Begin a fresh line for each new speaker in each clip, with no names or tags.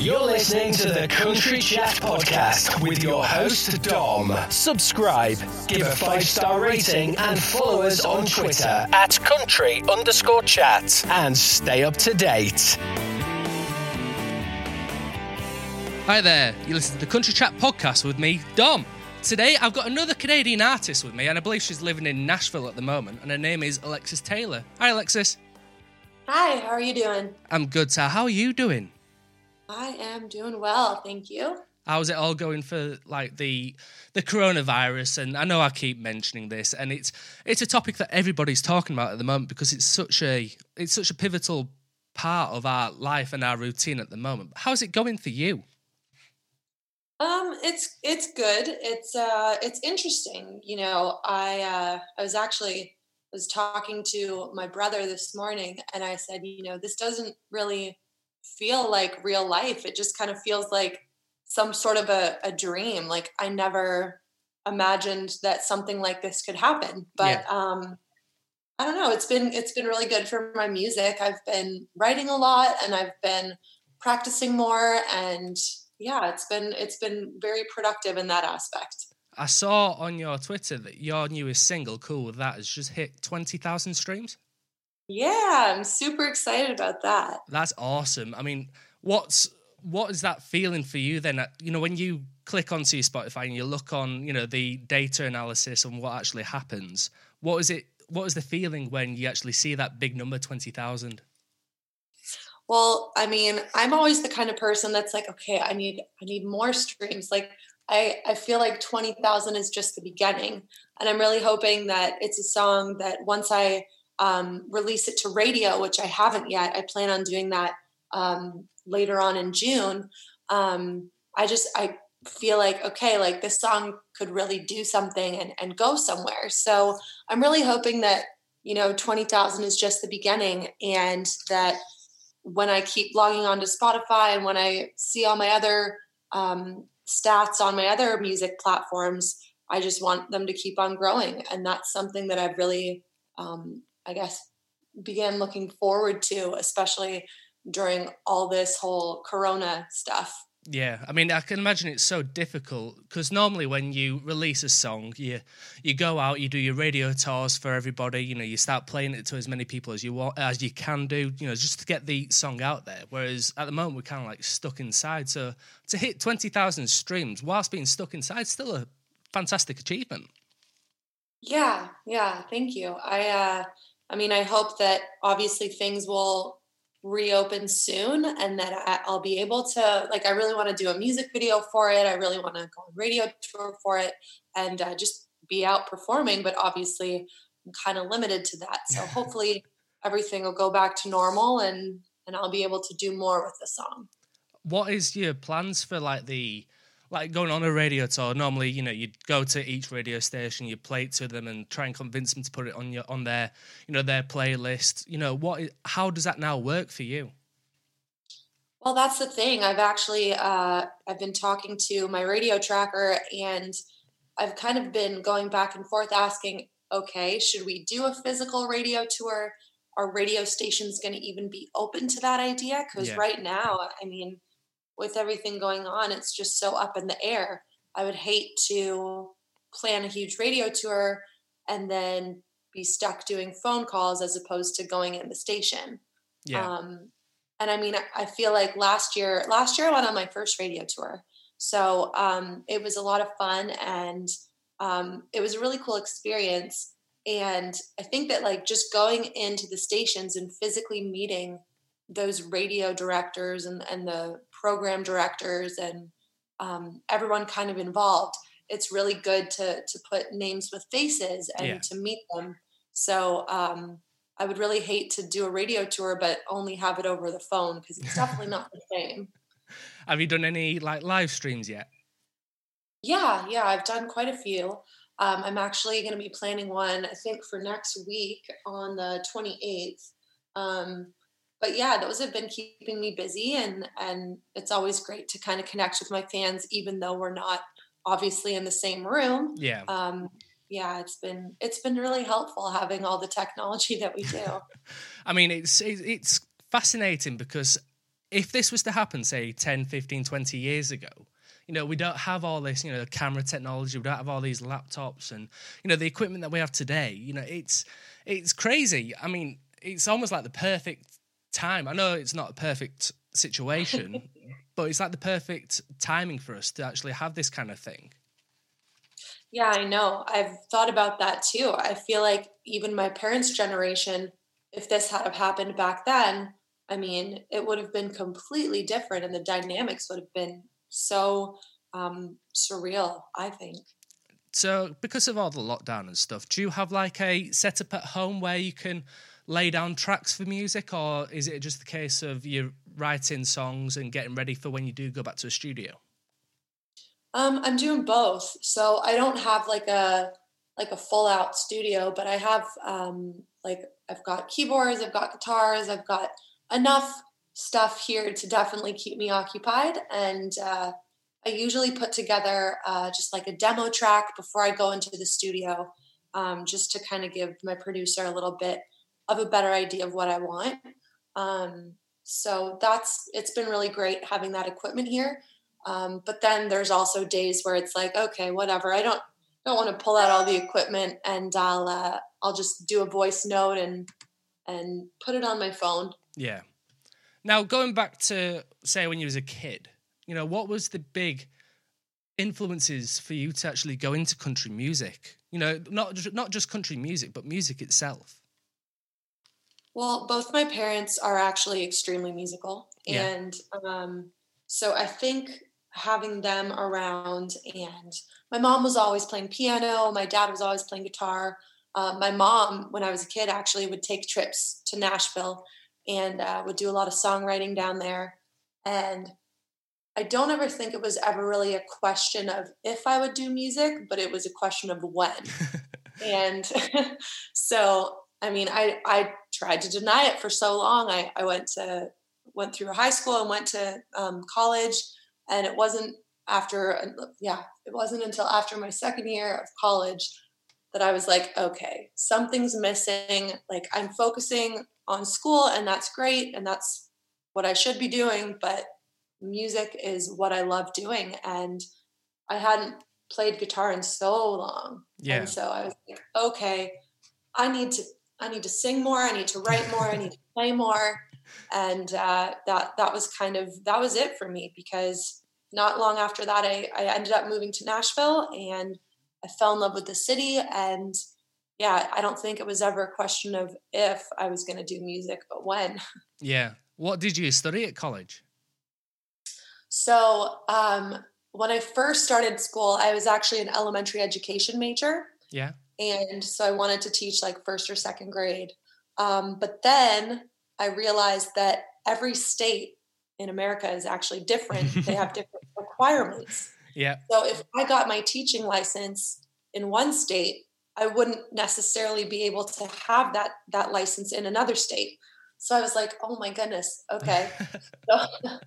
You're listening to the Country Chat Podcast with your host, Dom. Subscribe, give a five star rating, and follow us on Twitter at country underscore chat. And stay up to date.
Hi there, you listen to the Country Chat podcast with me, Dom. Today I've got another Canadian artist with me, and I believe she's living in Nashville at the moment, and her name is Alexis Taylor. Hi, Alexis.
Hi, how are you doing?
I'm good, sir. How are you doing?
I am doing well, thank you.
How's it all going for like the the coronavirus? And I know I keep mentioning this, and it's it's a topic that everybody's talking about at the moment because it's such a it's such a pivotal part of our life and our routine at the moment. How's it going for you?
Um, it's it's good. It's uh it's interesting. You know, I uh I was actually was talking to my brother this morning and I said, you know, this doesn't really feel like real life. It just kind of feels like some sort of a, a dream. Like I never imagined that something like this could happen. But yeah. um I don't know, it's been it's been really good for my music. I've been writing a lot and I've been practicing more and yeah, it's been it's been very productive in that aspect.
I saw on your Twitter that your newest single, "Cool with That," has just hit twenty thousand streams.
Yeah, I'm super excited about that.
That's awesome. I mean, what's what is that feeling for you then? Uh, you know, when you click onto your Spotify and you look on, you know, the data analysis and what actually happens, what is it? What is the feeling when you actually see that big number, twenty thousand?
Well, I mean, I'm always the kind of person that's like, okay, I need I need more streams. Like I I feel like 20,000 is just the beginning. And I'm really hoping that it's a song that once I um, release it to radio, which I haven't yet, I plan on doing that um, later on in June. Um, I just I feel like okay, like this song could really do something and, and go somewhere. So I'm really hoping that you know 20,000 is just the beginning and that when I keep logging on to Spotify and when I see all my other um, stats on my other music platforms, I just want them to keep on growing. And that's something that I've really, um, I guess, began looking forward to, especially during all this whole Corona stuff.
Yeah, I mean, I can imagine it's so difficult because normally when you release a song, you you go out, you do your radio tours for everybody. You know, you start playing it to as many people as you want, as you can do. You know, just to get the song out there. Whereas at the moment we're kind of like stuck inside. So to hit twenty thousand streams whilst being stuck inside, still a fantastic achievement.
Yeah, yeah, thank you. I, uh, I mean, I hope that obviously things will reopen soon and that I'll be able to like I really want to do a music video for it. I really want to go on radio tour for it and uh, just be out performing, but obviously I'm kind of limited to that. So hopefully everything will go back to normal and and I'll be able to do more with the song.
What is your plans for like the like going on a radio tour, normally, you know, you'd go to each radio station, you play it to them, and try and convince them to put it on your on their, you know, their playlist. You know, what? How does that now work for you?
Well, that's the thing. I've actually uh, I've been talking to my radio tracker, and I've kind of been going back and forth, asking, okay, should we do a physical radio tour? Are radio stations going to even be open to that idea? Because yeah. right now, I mean with everything going on, it's just so up in the air. I would hate to plan a huge radio tour and then be stuck doing phone calls as opposed to going in the station. Yeah. Um, and I mean, I feel like last year, last year I went on my first radio tour. So um, it was a lot of fun and um, it was a really cool experience. And I think that like just going into the stations and physically meeting those radio directors and, and the program directors and um, everyone kind of involved it's really good to to put names with faces and yeah. to meet them. So um, i would really hate to do a radio tour but only have it over the phone because it's definitely not the same.
Have you done any like live streams yet?
Yeah yeah i've done quite a few. Um, i'm actually going to be planning one i think for next week on the 28th um, but yeah, those have been keeping me busy and and it's always great to kind of connect with my fans even though we're not obviously in the same room.
Yeah.
Um yeah, it's been it's been really helpful having all the technology that we do.
I mean, it's it's fascinating because if this was to happen, say 10, 15, 20 years ago, you know, we don't have all this, you know, camera technology, we don't have all these laptops and, you know, the equipment that we have today, you know, it's it's crazy. I mean, it's almost like the perfect time. I know it's not a perfect situation, but it's like the perfect timing for us to actually have this kind of thing.
Yeah, I know. I've thought about that too. I feel like even my parents' generation, if this had have happened back then, I mean, it would have been completely different and the dynamics would have been so um, surreal, I think.
So, because of all the lockdown and stuff, do you have like a setup at home where you can lay down tracks for music, or is it just the case of you writing songs and getting ready for when you do go back to a studio?
Um, I'm doing both. So I don't have like a like a full out studio, but I have um, like I've got keyboards, I've got guitars, I've got enough stuff here to definitely keep me occupied. And uh, I usually put together uh, just like a demo track before I go into the studio, um, just to kind of give my producer a little bit of a better idea of what I want. Um, so that's it's been really great having that equipment here. Um, but then there's also days where it's like, okay, whatever. I don't don't want to pull out all the equipment, and I'll uh, I'll just do a voice note and and put it on my phone.
Yeah. Now going back to say when you was a kid, you know, what was the big influences for you to actually go into country music? You know, not not just country music, but music itself.
Well, both my parents are actually extremely musical, yeah. and um, so I think having them around and my mom was always playing piano my dad was always playing guitar uh, my mom when i was a kid actually would take trips to nashville and uh, would do a lot of songwriting down there and i don't ever think it was ever really a question of if i would do music but it was a question of when and so i mean i i tried to deny it for so long. I, I went to went through high school and went to um, college and it wasn't after yeah it wasn't until after my second year of college that i was like okay something's missing. Like i'm focusing on school and that's great and that's what i should be doing but music is what i love doing and i hadn't played guitar in so long.
Yeah.
and so i was like okay i need to i need to sing more i need to write more i need to play more. And uh, that that was kind of that was it for me because not long after that I, I ended up moving to nashville and i fell in love with the city. And yeah i don't think it was ever a question of if i was going to do music but when.
Yeah. What did you study at college?
So um, when i first started school i was actually an elementary education major.
Yeah
and so i wanted to teach like first or second grade um, but then I realized that every state in America is actually different. they have different requirements.
Yeah.
So if I got my teaching license in one state, I wouldn't necessarily be able to have that that license in another state. So I was like, "Oh my goodness, okay." so,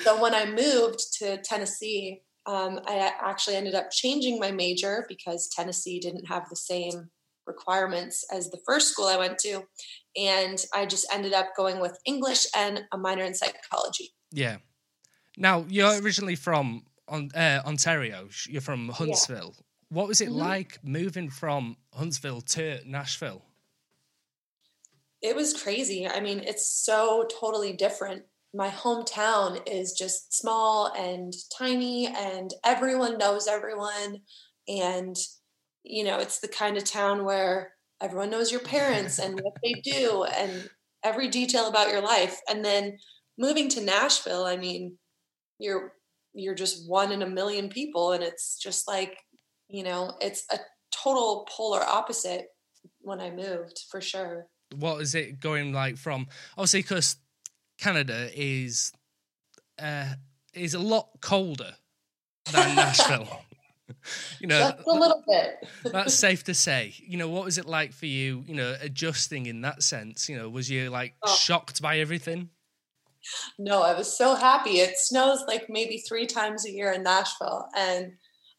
so, when I moved to Tennessee, um, I actually ended up changing my major because Tennessee didn't have the same requirements as the first school I went to. And I just ended up going with English and a minor in psychology.
Yeah. Now, you're originally from uh, Ontario, you're from Huntsville. Yeah. What was it mm-hmm. like moving from Huntsville to Nashville?
It was crazy. I mean, it's so totally different. My hometown is just small and tiny, and everyone knows everyone. And you know, it's the kind of town where everyone knows your parents and what they do and every detail about your life. And then moving to Nashville, I mean, you're you're just one in a million people and it's just like, you know, it's a total polar opposite when I moved for sure.
What is it going like from obviously because Canada is uh is a lot colder than Nashville.
you know, just a little bit.
that's safe to say. You know, what was it like for you? You know, adjusting in that sense. You know, was you like oh. shocked by everything?
No, I was so happy. It snows like maybe three times a year in Nashville, and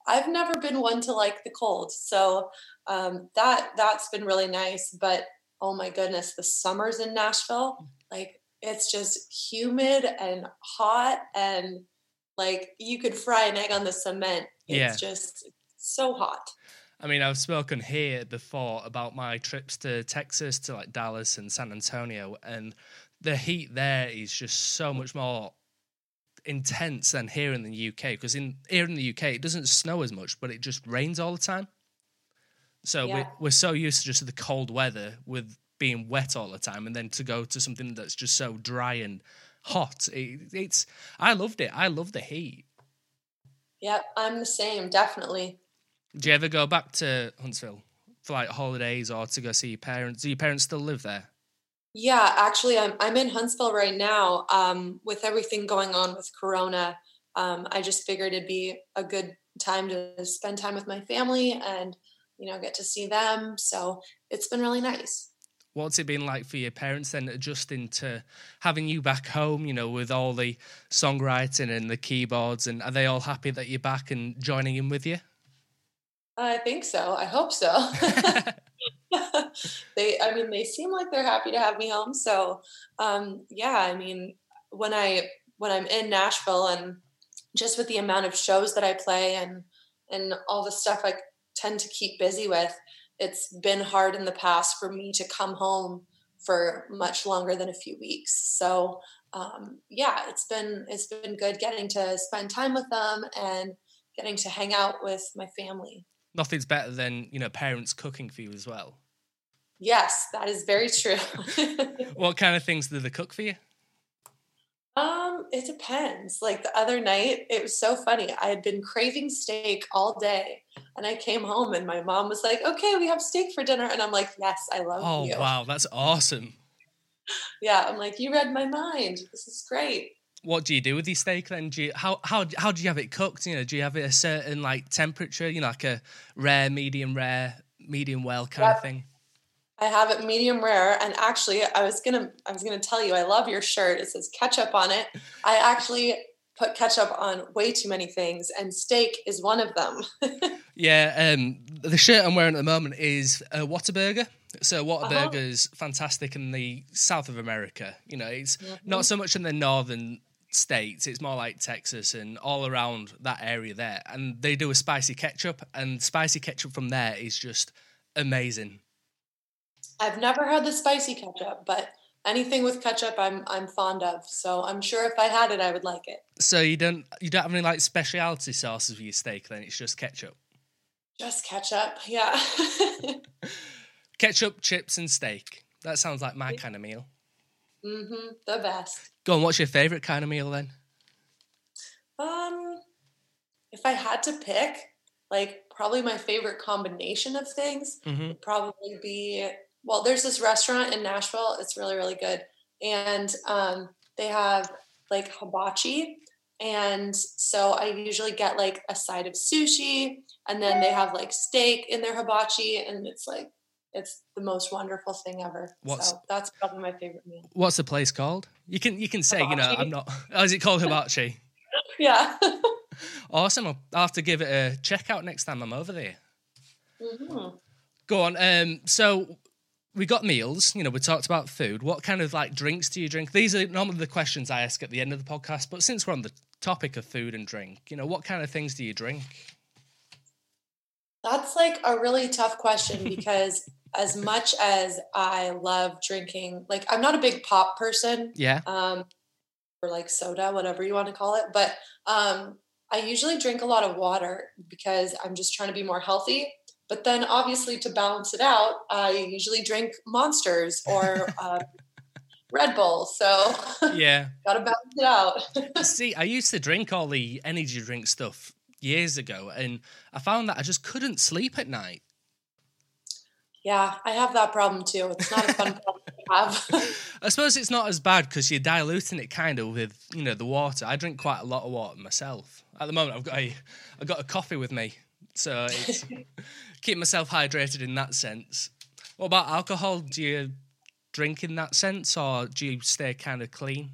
I've never been one to like the cold. So um, that that's been really nice. But oh my goodness, the summers in Nashville, like it's just humid and hot and like you could fry an egg on the cement. It's
Yeah.
just so hot.
I mean, I've spoken here before about my trips to Texas, to like Dallas and San Antonio, and the heat there is just so much more intense than here in the UK. Because in here in the UK, it doesn't snow as much, but it just rains all the time. So
Yeah.
we're, we're so used to just the cold weather with being wet all the time, and then to go to something that's just so dry and hot. It, it's I loved it. I love the heat.
Yeah, I'm the same, definitely.
Do you ever go back to Huntsville for like holidays or to go see your parents? Do your parents still live there?
Yeah, actually, I'm I'm in Huntsville right now. Um, with everything going on with Corona, um, I just figured it'd be a good time to spend time with my family and you know get to see them. So it's been really nice.
What's it been like for your parents then adjusting to having you back home, you know, with all the songwriting and the keyboards? And are they all happy that you're back and joining in with you?
I think so. I hope so. they, I mean, they seem like they're happy to have me home. So, um, yeah, I mean, when I when I'm in Nashville and just with the amount of shows that I play and and all the stuff I tend to keep busy with, it's been hard in the past for me to come home for much longer than a few weeks. So, um, yeah, it's been it's been good getting to spend time with them and getting to hang out with my family.
Nothing's better than, you know, parents cooking for you as well.
Yes, that is very true.
What kind of things do they cook for you?
Um, it depends. Like the other night, it was so funny. I had been craving steak all day, and I came home, and my mom was like, "Okay, we have steak for dinner," and I'm like, "Yes, I love
Oh,
you."
wow, that's awesome.
Yeah, I'm like, "You read my mind. This is great."
What do you do with your steak then? Do you, how how how do you have it cooked? You know, do you have it a certain like temperature? You know, like a rare, medium rare, medium well kind of thing.
I have it medium rare, and actually, I was gonna, I was gonna tell you, I love your shirt. It says ketchup on it. I actually put ketchup on way too many things, and steak is one of them.
Yeah, um, the shirt I'm wearing at the moment is a Whataburger. So
Uh-huh.
Whataburger's fantastic in the south of America. You know, it's
Mm-hmm.
not so much in the northern states. It's more like Texas and all around that area there. And they do a spicy ketchup, and spicy ketchup from there is just amazing.
I've never had the spicy ketchup, but anything with ketchup, I'm I'm fond of. So I'm sure if I had it, I would like it.
So you don't you don't have any like specialty sauces for your steak? Then it's just ketchup,
Just ketchup, yeah.
ketchup, chips, and steak. That sounds like my kind of meal.
Mm-hmm. the best.
Go on, what's your favorite kind of meal then?
Um, if I had to pick, like probably my favorite combination of things
hmm
would probably be well, there's this restaurant in Nashville. It's really really good, and um, they have like hibachi. And so I usually get like a side of sushi, and then they have like steak in their hibachi, and it's like it's the most wonderful thing ever.
What's-
so that's probably my favorite meal.
What's the place called? You can you can say you know I'm not. Oh, is it called hibachi?
Yeah.
awesome. I'll, have to give it a check out next time I'm over there.
hmm
Go on. Um. So we got meals. You know, we talked about food. What kind of like drinks do you drink? These are normally the questions I ask at the end of the podcast. But since we're on the topic of food and drink, you know, what kind of things do you drink?
That's like a really tough question because as much as I love drinking, like I'm not a big pop person,
Yeah.
um, or like soda, whatever you want to call it, but um, I usually drink a lot of water because I'm just trying to be more healthy. But then obviously to balance it out, I usually drink monsters or uh, Red Bull. So
Yeah.
gotta balance it out.
See, I used to drink all the energy drink stuff years ago, and I found that I just couldn't sleep at night.
yeah, I have that problem too. It's not a fun problem to have.
I suppose it's not as bad because you're diluting it kind of with you know the water. I drink quite a lot of water myself. At the moment, I've got a I've got a coffee with me, so it's keep myself hydrated in that sense. What about alcohol? Do you drink in that sense, or do you stay kind of clean?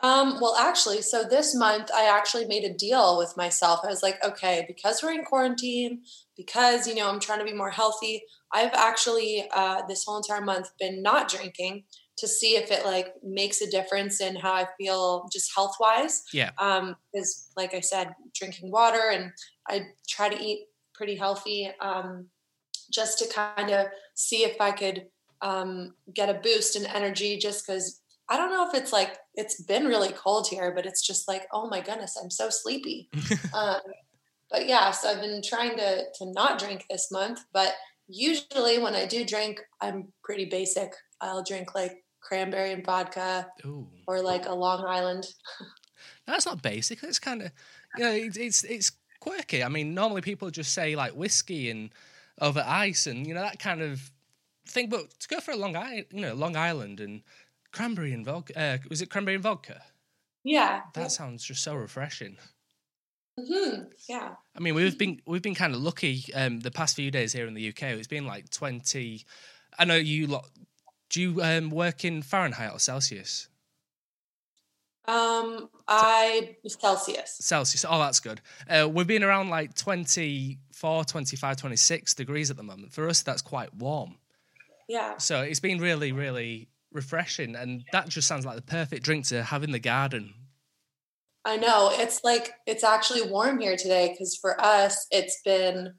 Um, well, actually, so this month I actually made a deal with myself. I was like, okay, because we're in quarantine, because you know I'm trying to be more healthy. I've actually uh, this whole entire month been not drinking, to see if it like makes a difference in how I feel just health wise.
Yeah.
Um, because like I said, drinking water and I try to eat pretty healthy. Um, just to kind of see if I could um, get a boost in energy just because I don't know if it's like it's been really cold here, but it's just like, oh my goodness, I'm so sleepy. um, but yeah, so I've been trying to to not drink this month, but usually when I do drink, I'm pretty basic. I'll drink like cranberry and vodka
Ooh.
or like a Long Island.
No, that's not basic. It's kind of, you know, it's, it's it's quirky. I mean, normally people just say like whiskey and over ice and you know that kind of thing. But to go for a Long Island, you know, Long Island and cranberry and vodka. Uh, was it cranberry and vodka?
Yeah.
That sounds just so refreshing.
hmm Yeah.
I mean, we've been we've been kind of lucky um, the past few days here in the UK. It's been like twenty. I know you lot. Do you um, work in Fahrenheit or Celsius?
Um, I Celsius.
Celsius. Oh, that's good. Uh, we've been around like 24, 25, 26 degrees at the moment. For us, that's quite warm.
Yeah.
So it's been really, really refreshing. And that just sounds like the perfect drink to have in the garden.
I know. It's like it's actually warm here today because for us it's been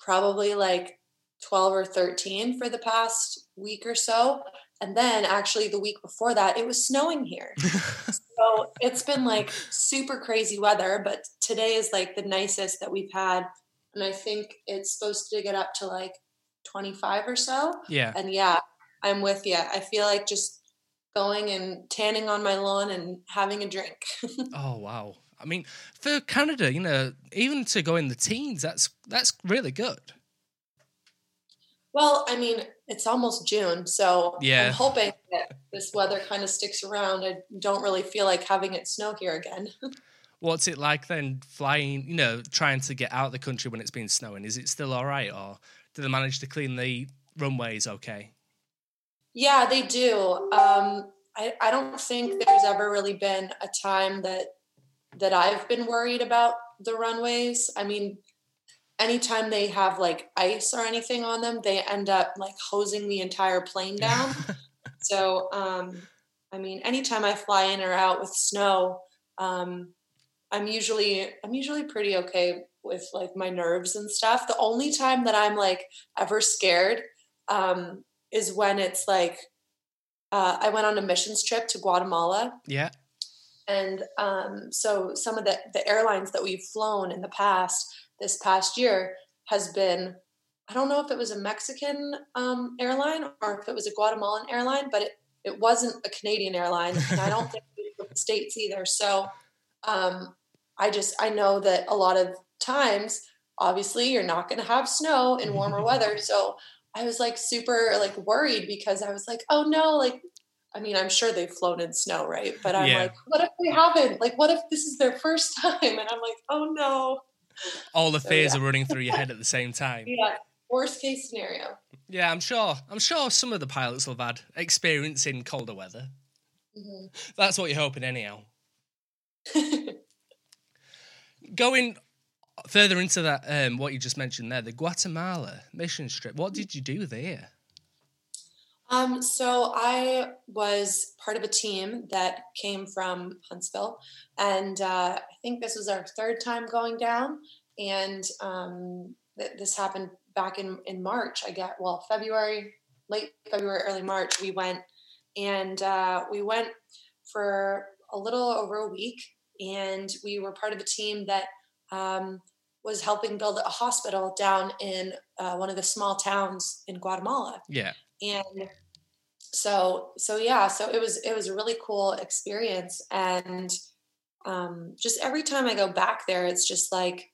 probably like 12 or 13 for the past week or so. And then actually the week before that it was snowing here. so it's been like super crazy weather, but today is like the nicest that we've had and I think it's supposed to get up to like 25 or so.
yeah.
And yeah, I'm with you. I feel like just going and tanning on my lawn and having a drink.
Oh wow. I mean, for Canada, you know, even to go in the teens, that's that's really good.
Well, I mean, it's almost June, so
Yeah.
I'm hoping that this weather kind of sticks around. I don't really feel like having it snow here again.
What's it like then flying, you know, trying to get out of the country when it's been snowing? Is it still all right or do they manage to clean the runways okay?
yeah, they do. Um, I, I don't think there's ever really been a time that that I've been worried about the runways. I mean, anytime they have like ice or anything on them, they end up like hosing the entire plane down. so, um, I mean, anytime I fly in or out with snow, um, I'm usually I'm usually pretty okay with like my nerves and stuff. The only time that I'm like ever scared um, is when it's like uh, I went on a missions trip to Guatemala,
yeah.
and um, so some of the the airlines that we've flown in the past this past year has been I don't know if it was a Mexican um, airline or if it was a Guatemalan airline, but it it wasn't a Canadian airline, and I don't think the states either. So um, I just I know that a lot of times, obviously, you're not going to have snow in warmer weather, so I was like super like worried because I was like, oh no, like I mean, I'm sure they've flown in snow, right? But I'm
Yeah.
like, what if they haven't? Like, what if this is their first time? And I'm like, oh no.
All the
So,
fears
yeah.
are running through your head at the same time.
Yeah. Worst case scenario.
Yeah, I'm sure. I'm sure some of the pilots will have had experience in colder weather.
Mhm.
That's what you're hoping, anyhow. Going further into that, um, what you just mentioned there, the Guatemala mission trip. What did you do there?
Um, so I was part of a team that came from Huntsville, and uh, I think this was our third time going down. And um, th- this happened back in in March. I get well February, late February, early March. We went, and uh, we went for a little over a week, and we were part of a team that um, was helping build a hospital down in uh, one of the small towns in Guatemala
Yeah,
and so so yeah so it was it was a really cool experience and um just every time i go back there it's just like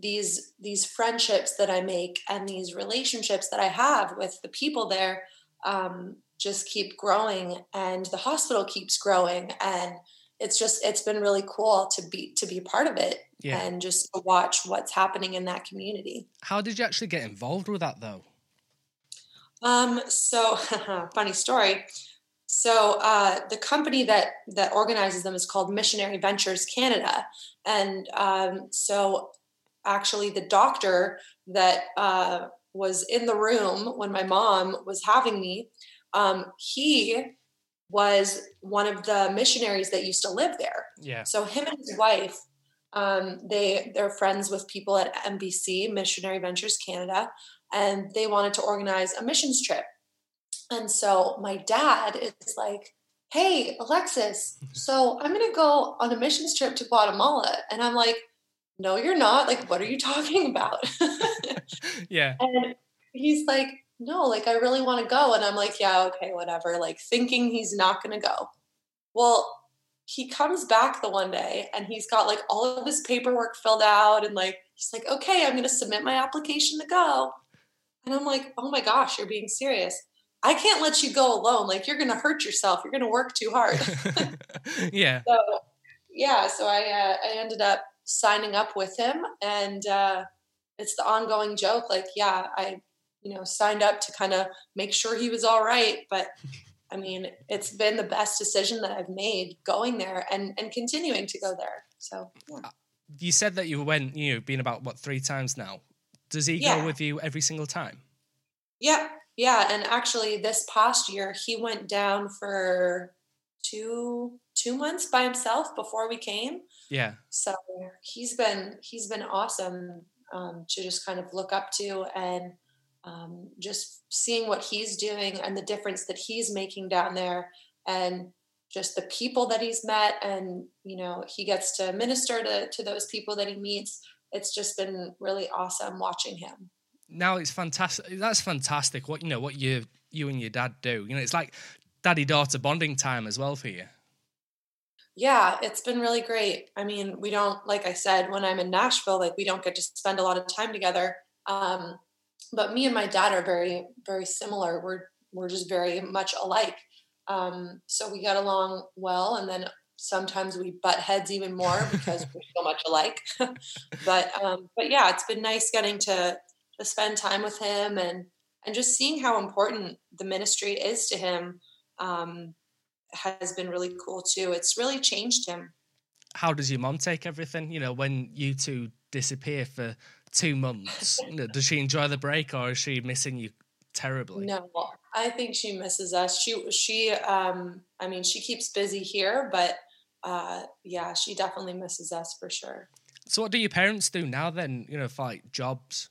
these these friendships that i make and these relationships that i have with the people there um just keep growing and the hospital keeps growing and it's just it's been really cool to be to be part of it
yeah.
and just to watch what's happening in that community
How did you actually get involved with that, though?
Um, so funny story. So uh, the company that that organizes them is called Missionary Ventures Canada, and um, so actually the doctor that uh, was in the room when my mom was having me Um, he was one of the missionaries that used to live there.
Yeah.
So him and his wife, um, they they're friends with people at MVC Missionary Ventures Canada, and they wanted to organize a missions trip. And so my dad is like, "Hey, Alexis, so I'm going to go on a missions trip to Guatemala," and I'm like, "No, you're not. Like, what are you talking about?"
yeah.
And he's like, no, like I really want to go. And I'm like, yeah, okay, whatever. Like thinking he's not going to go. Well, he comes back the one day and he's got like all of his paperwork filled out and like he's like, okay, I'm going to submit my application to go. And I'm like, oh my gosh, you're being serious. I can't let you go alone. Like you're going to hurt yourself. You're going to work too hard.
yeah.
So yeah, so I uh, I ended up signing up with him, and uh, it's the ongoing joke. Like, yeah, I you know signed up to kind of make sure he was all right, but I mean, it's been the best decision that I've made going there and and continuing to go there. So yeah.
You said that you went, you know, been about what three times now. Does he
Yeah.
go with you every single time?
Yeah, yeah, and actually, this past year he went down for two two months by himself before we came.
Yeah.
So he's been he's been awesome um, to just kind of look up to and um, just seeing what he's doing and the difference that he's making down there and just the people that he's met and you know he gets to minister to, to those people that he meets it's just been really awesome watching him
Now it's fantastic. That's fantastic. What you know, what you you and your dad do. You know, it's like daddy daughter bonding time as well for you.
yeah it's been really great i mean we don't like i said when i'm in nashville like we don't get to spend a lot of time together um, but me and my dad are very very similar we're we're just very much alike um, so we got along well and then sometimes we butt heads even more because we're so much alike but um, but yeah it's been nice getting to to spend time with him and and just seeing how important the ministry is to him um, has been really cool too. It's really changed him.
How does your mom take everything? You know, when you two disappear for two months, you know, does she enjoy the break or is she missing you terribly?
No, I think she misses us. She she um I mean she keeps busy here, but uh yeah, she definitely misses us for sure.
So what do your parents do now then? You know, for like jobs.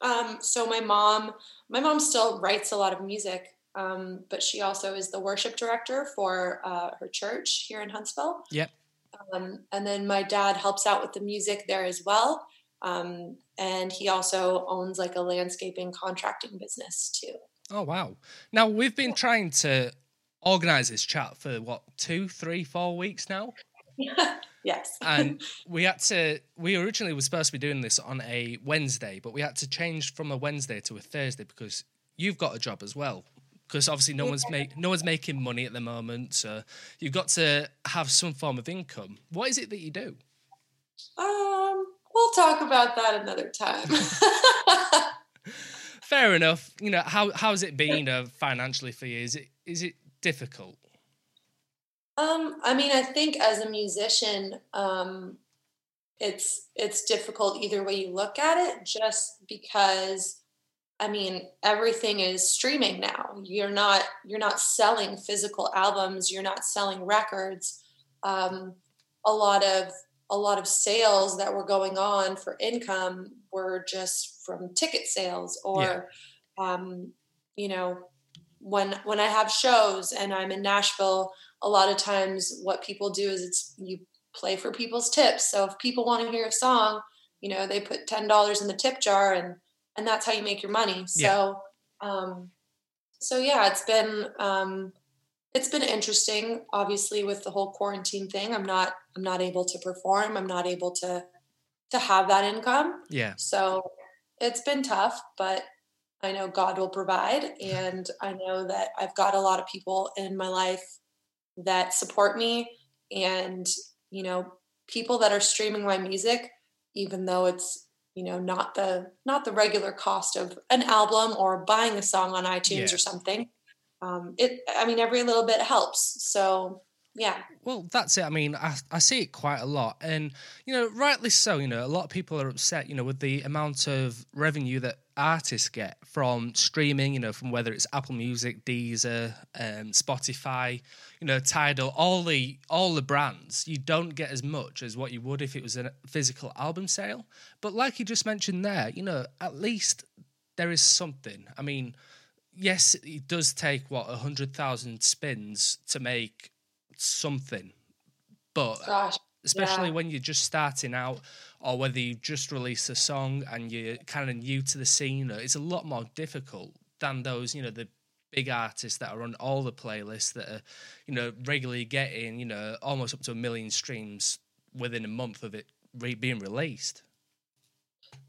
Um so my mom my mom still writes a lot of music. Um, but she also is the worship director for uh, her church here in Huntsville.
Yep.
Um, and then my dad helps out with the music there as well. Um, and he also owns like a landscaping contracting business too.
Oh wow! Now we've been trying to organize this chat for what two, three, four weeks now,
yes.
and we had to. We originally were supposed to be doing this on a Wednesday, but we had to change from a Wednesday to a Thursday because you've got a job as well. Because obviously no one's make no one's making money at the moment, so you've got to have some form of income. What is it that you do?
Um, we'll talk about that another time.
Fair enough. You know how how's it been uh, financially for you? Is it is it difficult?
um, I mean, I think as a musician, um, it's it's difficult either way you look at it, just because I mean, everything is streaming now. You're not you're not selling physical albums. You're not selling records. Um, a lot of a lot of sales that were going on for income were just from ticket sales or, um, you know, when when I have shows and I'm in Nashville, a lot of times what people do is it's you play for people's tips. So if people want to hear a song, you know, they put ten dollars in the tip jar and and that's how you make your money. So, um, so yeah, it's been um, it's been interesting. Obviously, with the whole quarantine thing, I'm not I'm not able to perform. I'm not able to to have that income.
Yeah.
So it's been tough, but I know God will provide, and I know that I've got a lot of people in my life that support me, and you know, people that are streaming my music, even though it's you know not the not the regular cost of an album or buying a song on itunes
Yeah.
or something um it i mean every little bit helps so yeah
Well, that's it. I mean, I, I see it quite a lot. And, you know, rightly so. You know, a lot of people are upset, you know, with the amount of revenue that artists get from streaming, you know, from whether it's Apple Music, Deezer, um, Spotify, you know, Tidal, all the all the brands, you don't get as much as what you would if it was a physical album sale. But like you just mentioned there, you know, at least there is something. I mean, yes, it does take what a hundred thousand spins to make something, but
Gosh,
especially
yeah.
when you're just starting out or whether you just release a song and you're kind of new to the scene it's a lot more difficult than those you know the big artists that are on all the playlists that are you know regularly getting you know almost up to a million streams within a month of it re- being released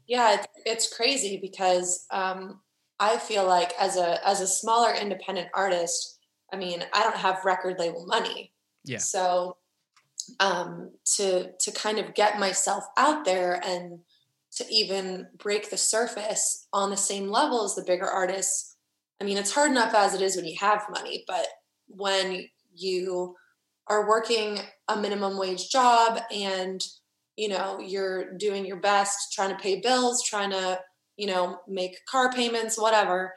Yeah, it's, it's crazy because um, I feel like as a as a smaller independent artist, I mean, I don't have record label money.
Yeah.
So um, to to kind of get myself out there and to even break the surface on the same level as the bigger artists, I mean, it's hard enough as it is when you have money, but when you are working a minimum wage job and you know you're doing your best trying to pay bills trying to you know make car payments whatever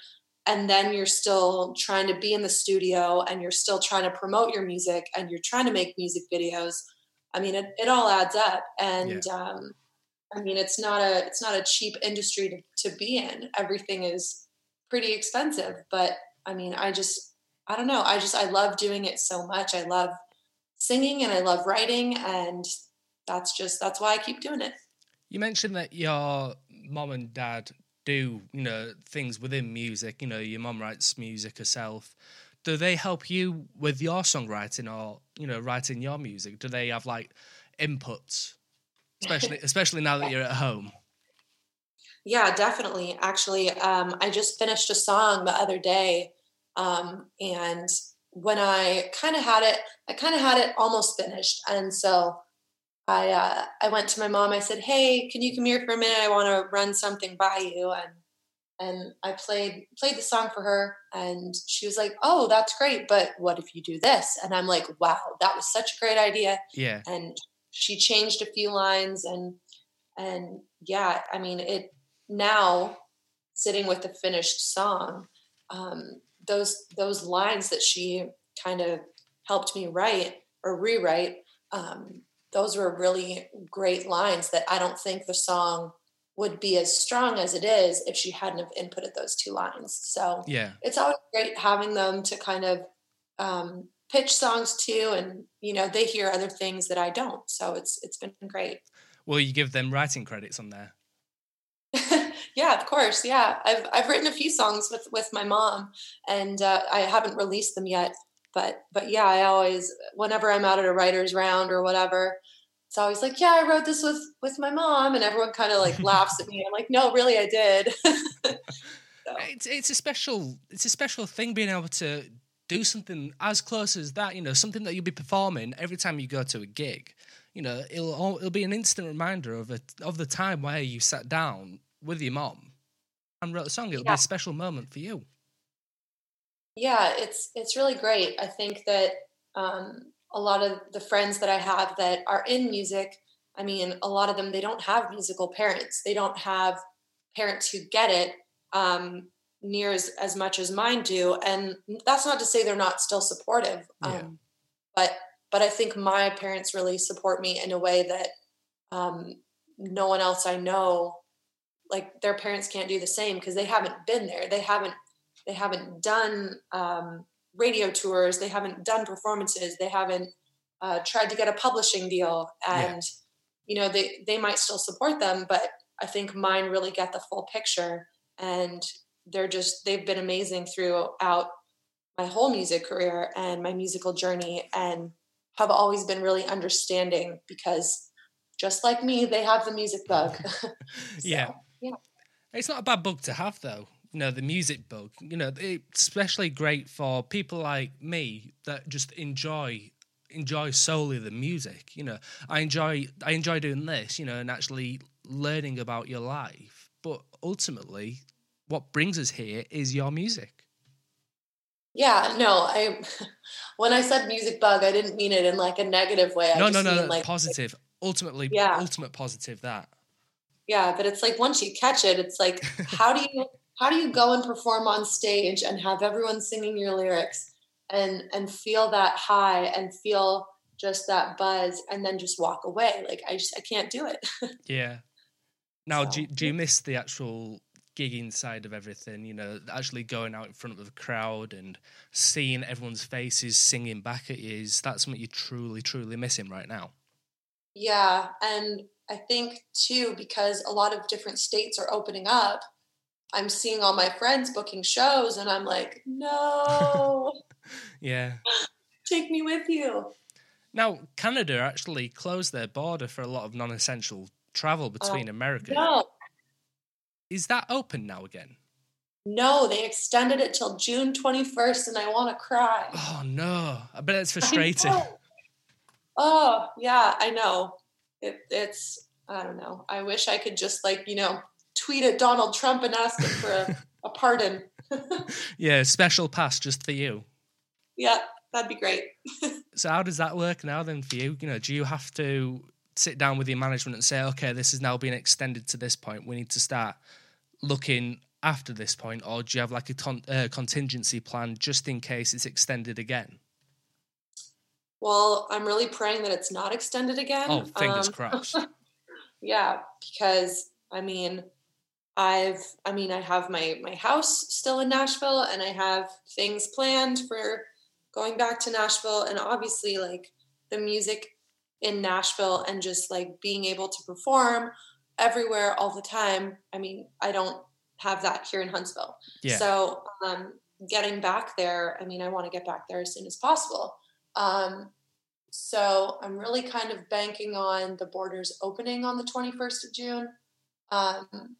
and then you're still trying to be in the studio and you're still trying to promote your music and you're trying to make music videos i mean it, it all adds up. And um, i mean it's not a it's not a cheap industry to, to be in. Everything is pretty expensive but i mean i just i don't know. I just i love doing it so much. I love singing and i love writing and that's just that's why i keep doing it.
You mentioned that your mom and dad do you know things within music you know your mom writes music herself. Do they help you with your songwriting or you know writing your music? Do they have like inputs? Especially especially now that you're at home.
Yeah definitely. Actually um, i just finished a song the other day um, and when i kind of had it i kind of had it almost finished. And so I uh, I went to my mom. I said, "Hey, can you come here for a minute? I want to run something by you." And and I played played the song for her, and she was like, "Oh, that's great, but what if you do this?" And I'm like, "Wow, that was such a great idea."
Yeah.
And she changed a few lines, and and yeah, I mean, it now sitting with the finished song, um, those those lines that she kind of helped me write or rewrite. Um, those were really great lines that I don't think the song would be as strong as it is if she hadn't have inputted those two lines. So
yeah,
it's always great having them to kind of um, pitch songs to, and you know they hear other things that I don't. So it's it's been great.
Will you give them writing credits on there?
yeah, of course. Yeah, I've I've written a few songs with with my mom, and uh, I haven't released them yet but but yeah i always whenever i'm out at a writer's round or whatever it's always like yeah i wrote this with with my mom and everyone kind of like laughs at me. I'm like no really i did. So.
it's it's a special it's a special thing being able to do something as close as that you know something that you'll be performing every time you go to a gig. You know it'll it'll be an instant reminder of it of the time where you sat down with your mom and wrote a song. It'll
Yeah.
be a special moment for you
yeah it's it's really great. I think that um, a lot of the friends that i have that are in music i mean a lot of them they don't have musical parents. They don't have parents who get it um, near as, as much as mine do and that's not to say they're not still supportive um,
Yeah.
but but i think my parents really support me in a way that um, no one else i know like their parents can't do the same because they haven't been there. They haven't they haven't done um, radio tours they haven't done performances they haven't uh, tried to get a publishing deal.
Yeah.
and you know they they might still support them but i think mine really get the full picture. And they're just they've been amazing throughout my whole music career and my musical journey and have always been really understanding because just like me they have the music bug. So,
yeah.
yeah.
it's not a bad bug to have though you know the music bug you know it's especially great for people like me that just enjoy enjoy solely the music you know. I enjoy i enjoy doing this you know and actually learning about your life. But ultimately what brings us here is your music.
Yeah, no, I when I said music bug, I didn't mean it in like a negative way. I
no
just
no no
mean
no
like
positive. Ultimately
Yeah.
ultimate positive that.
Yeah, but it's like once you catch it, it's like how do you how do you go and perform on stage and have everyone singing your lyrics and and feel that high and feel just that buzz and then just walk away? Like I just I can't do it.
yeah. Now,
So,
do, you- do you miss the actual gigging side of everything? You know, actually going out in front of the crowd and seeing everyone's faces singing back at you. Is that something you're truly, truly missing right now?
Yeah, and I think too because a lot of different states are opening up. I'm seeing all my friends booking shows, and I'm like, no,
Yeah.
take me with you.
Now, Canada actually closed their border for a lot of non essential travel oh, between America.
No,
Is that open now again?
no, they extended it till June 21st, and I want to cry.
Oh, no. I bet it's frustrating.
Oh, yeah, I know. It, it's, I don't know. I wish I could just like, you know, tweet at Donald Trump and ask him for a, a pardon.
Yeah, special pass just for you.
yeah, that'd be great.
So how does that work now then for you? You know, do you have to sit down with your management and say, okay, this has now been extended to this point. We need to start looking after this point, or do you have like a con- uh, contingency plan just in case it's extended again?
Well, I'm really praying that it's not extended again.
Oh, fingers
Um,
crossed.
yeah, because I mean, I've I mean, I have my my house still in Nashville and I have things planned for going back to Nashville and obviously like the music in Nashville and just like being able to perform everywhere all the time. I mean, I don't have that here in Huntsville.
Yeah.
So, um getting back there, I mean, I want to get back there as soon as possible. Um so I'm really kind of banking on the borders opening on the 21st of June. Um,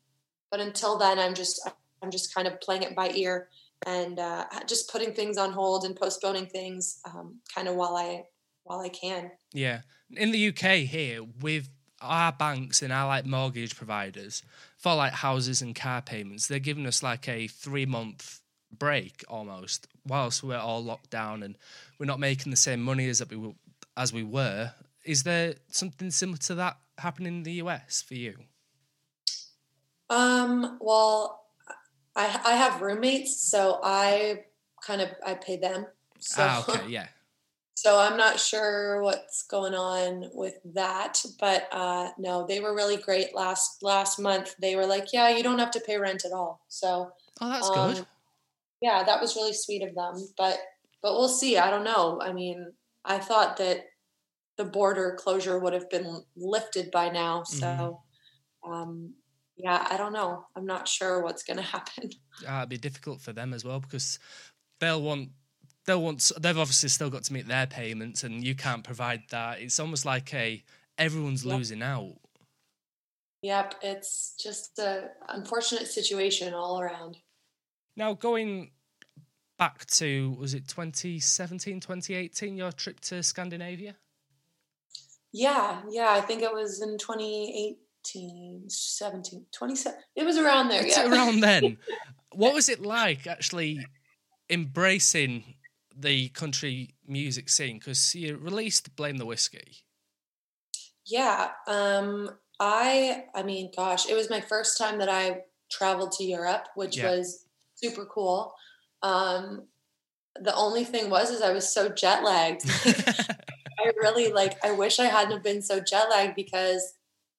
but until then, I'm just I'm just kind of playing it by ear and uh, just putting things on hold and postponing things, um, kind of while I while I can.
Yeah. In the UK here, with our banks and our like mortgage providers for like houses and car payments, they're giving us like a three month break almost whilst we're all locked down and we're not making the same money as that we were, as we were. Is there something similar to that happening in the US for you?
Um, well, I I have roommates, so I kind of I pay them. So
ah, okay, yeah.
So I'm not sure what's going on with that, but uh, no, they were really great last last month. They were like, "Yeah, you don't have to pay rent at all." So
Oh, that's
um,
good.
yeah, that was really sweet of them. But but we'll see. I don't know. I mean, I thought that the border closure would have been lifted by now. So um, yeah, I don't know. I'm not sure what's going to happen.
Ah, it'd be difficult for them as well because they'll want they'll want they've obviously still got to meet their payments and you can't provide that. It's almost like a everyone's
Yep.
losing out.
Yep, it's just a unfortunate situation all around.
Now going back to was it 2017 2018 your trip to Scandinavia?
Yeah, yeah, I think it was in 2018, 17, 27. It was around there,
It's
yeah.
around then. What was it like actually embracing the country music scene because you released Blame the Whiskey.
Yeah, um I I mean, gosh, it was my first time that I traveled to Europe, which
Yeah.
was super cool. Um the only thing was is I was so jet lagged. I really like I wish I hadn't have been so jet lagged because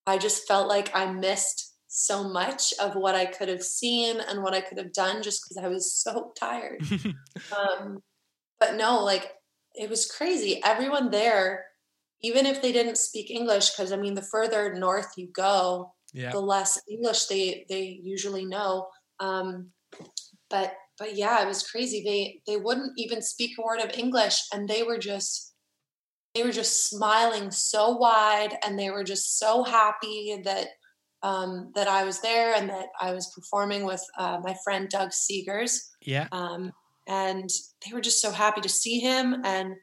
I just felt like I missed so much of what I could have seen and what I could have done just because I was so tired. um, but no, like it was crazy. Everyone there, even if they didn't speak English, because I mean, the further north you go,
yeah.
the less English they they usually know. Um, but but yeah, it was crazy. They they wouldn't even speak a word of English, and they were just they were just smiling so wide, and they were just so happy that um, that I was there and that I was performing with uh, my friend Doug Seegers.
Yeah.
Um, and they were just so happy to see him and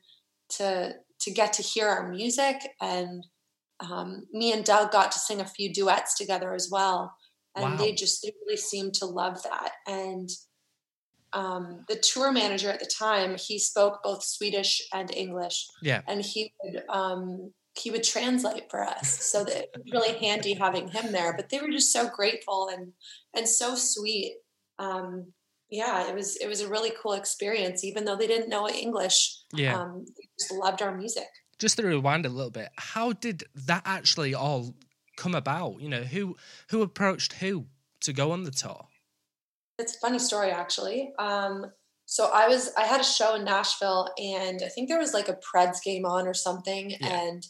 to to get to hear our music and um, me and Doug got to sing a few duets together as well and
Wow.
they just they really seemed to love that and um, the tour manager at the time he spoke both Swedish and English
Yeah.
and he would um, he would translate for us. So that it was really handy having him there. But they were just so grateful and and so sweet. Um, yeah, it was it was a really cool experience, even though they didn't know English.
Yeah,
um, they just loved our music.
Just to rewind a little bit, how did that actually all come about? You know, who who approached who to go on the tour?
It's a funny story, actually. Um, so I was I had a show in Nashville, and I think there was like a Preds game on or something, yeah. and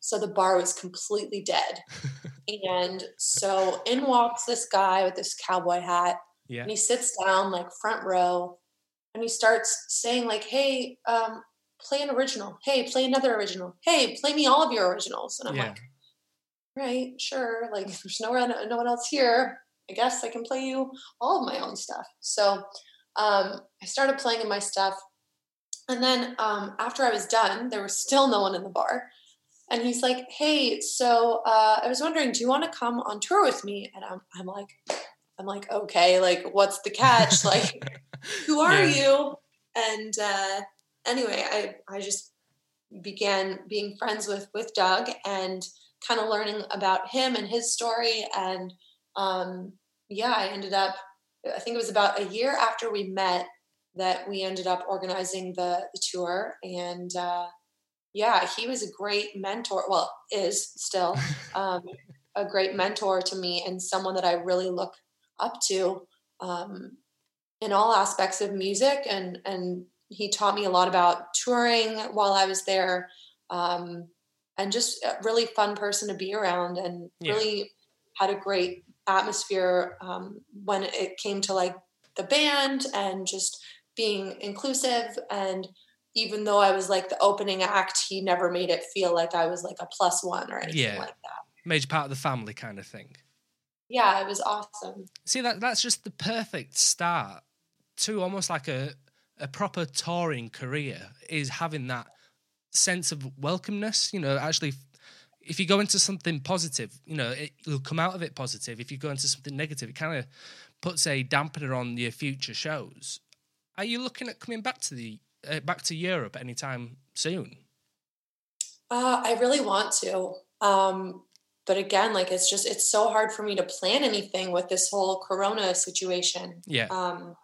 so the bar was completely dead. and so in walks this guy with this cowboy hat
yeah.
And he sits down like front row and he starts saying like, "Hey, um, play an original. Hey, play another original. Hey, play me all of your originals." And I'm yeah. like, "Right, sure. Like, there's no one, no one else here. I guess I can play you all of my own stuff." So um, I started playing my stuff, and then um, after I was done, there was still no one in the bar. And he's like, "Hey, so uh, I was wondering, do you want to come on tour with me?" And I'm, I'm like, I'm like, okay, like what's the catch? like, who are yeah. you? And uh, anyway, I I just began being friends with with Doug and kind of learning about him and his story. And um, yeah, I ended up. I think it was about a year after we met that we ended up organizing the, the tour. And uh, yeah, he was a great mentor. Well, is still um, a great mentor to me and someone that I really look up to um, in all aspects of music and and he taught me a lot about touring while I was there um, and just a really fun person to be around and yeah. really had a great atmosphere um, when it came to like the band and just being inclusive and even though I was like the opening act, he never made it feel like I was like a plus one or anything yeah. like that.
Major part of the family kind of thing
yeah, it was awesome.
See that that's just the perfect start to almost like a a proper touring career is having that sense of welcomeness. You know, actually, if you go into something positive, you know, it, will come out of it positive. If you go into something negative, it kind of puts a dampener on your future shows. Are you looking at coming back to the uh, back to Europe anytime soon?
Uh, I really want to. Um, but again like it's just it's so hard for me to plan anything with this whole corona situation
yeah
um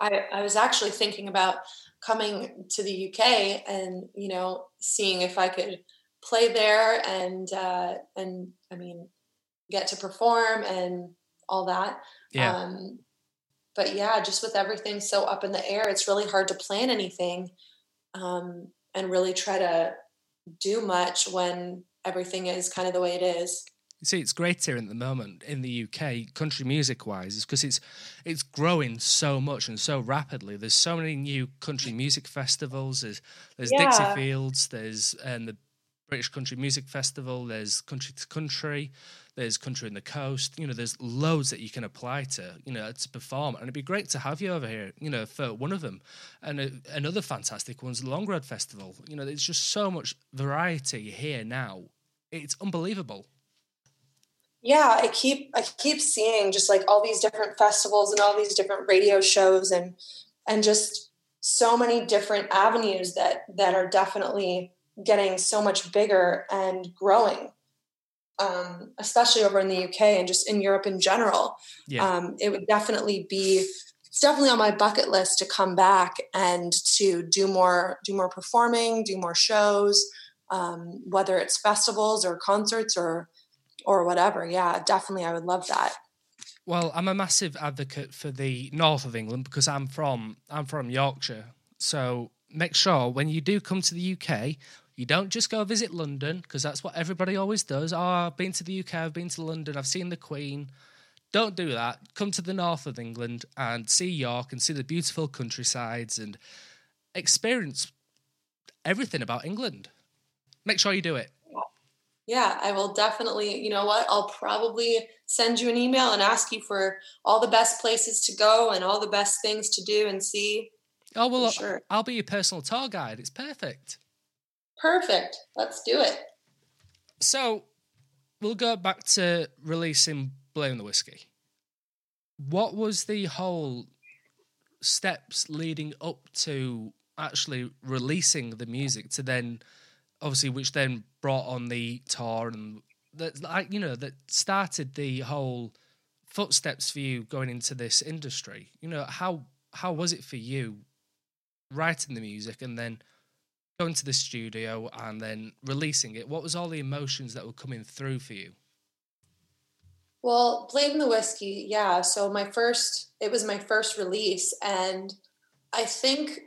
i i was actually thinking about coming to the uk and you know seeing if i could play there and uh and i mean get to perform and all that
yeah
um but yeah just with everything so up in the air it's really hard to plan anything um and really try to do much when everything is kind of the way it is.
You see, it's great here at the moment in the UK, country music wise, is because it's it's growing so much and so rapidly. There's so many new country music festivals. There's there's yeah. Dixie Fields. There's um, the British Country Music Festival. There's Country to Country. There's Country in the Coast. You know, there's loads that you can apply to. You know, to perform, and it'd be great to have you over here. You know, for one of them, and uh, another fantastic one's the Long Road Festival. You know, there's just so much variety here now it's unbelievable.
Yeah, I keep I keep seeing just like all these different festivals and all these different radio shows and and just so many different avenues that that are definitely getting so much bigger and growing. Um, especially over in the UK and just in Europe in general.
Yeah.
Um, it would definitely be it's definitely on my bucket list to come back and to do more do more performing, do more shows um, whether it's festivals or concerts or or whatever. Yeah, definitely, I would love that.
Well, I'm a massive advocate for the north of England because I'm from I'm from Yorkshire. So make sure when you do come to the UK, you don't just go visit London because that's what everybody always does. Oh, I've been to the UK, I've been to London, I've seen the Queen. Don't do that. Come to the north of England and see York and see the beautiful countrysides and experience everything about England make sure you do it.
Yeah, I will definitely. You know what? I'll probably send you an email and ask you for all the best places to go and all the best things to do and see.
Oh well, sure. I'll be your personal tour guide. It's perfect.
Perfect. Let's do it.
So, we'll go back to releasing Blame the Whiskey. What was the whole steps leading up to actually releasing the music to then obviously, which then brought on the tour and that, like you know, that started the whole footsteps for you going into this industry. You know, how how was it for you writing the music and then going to the studio and then releasing it? What was all the emotions that were coming through for you?
Well, Blame the Whiskey, yeah. So my first, it was my first release, and I think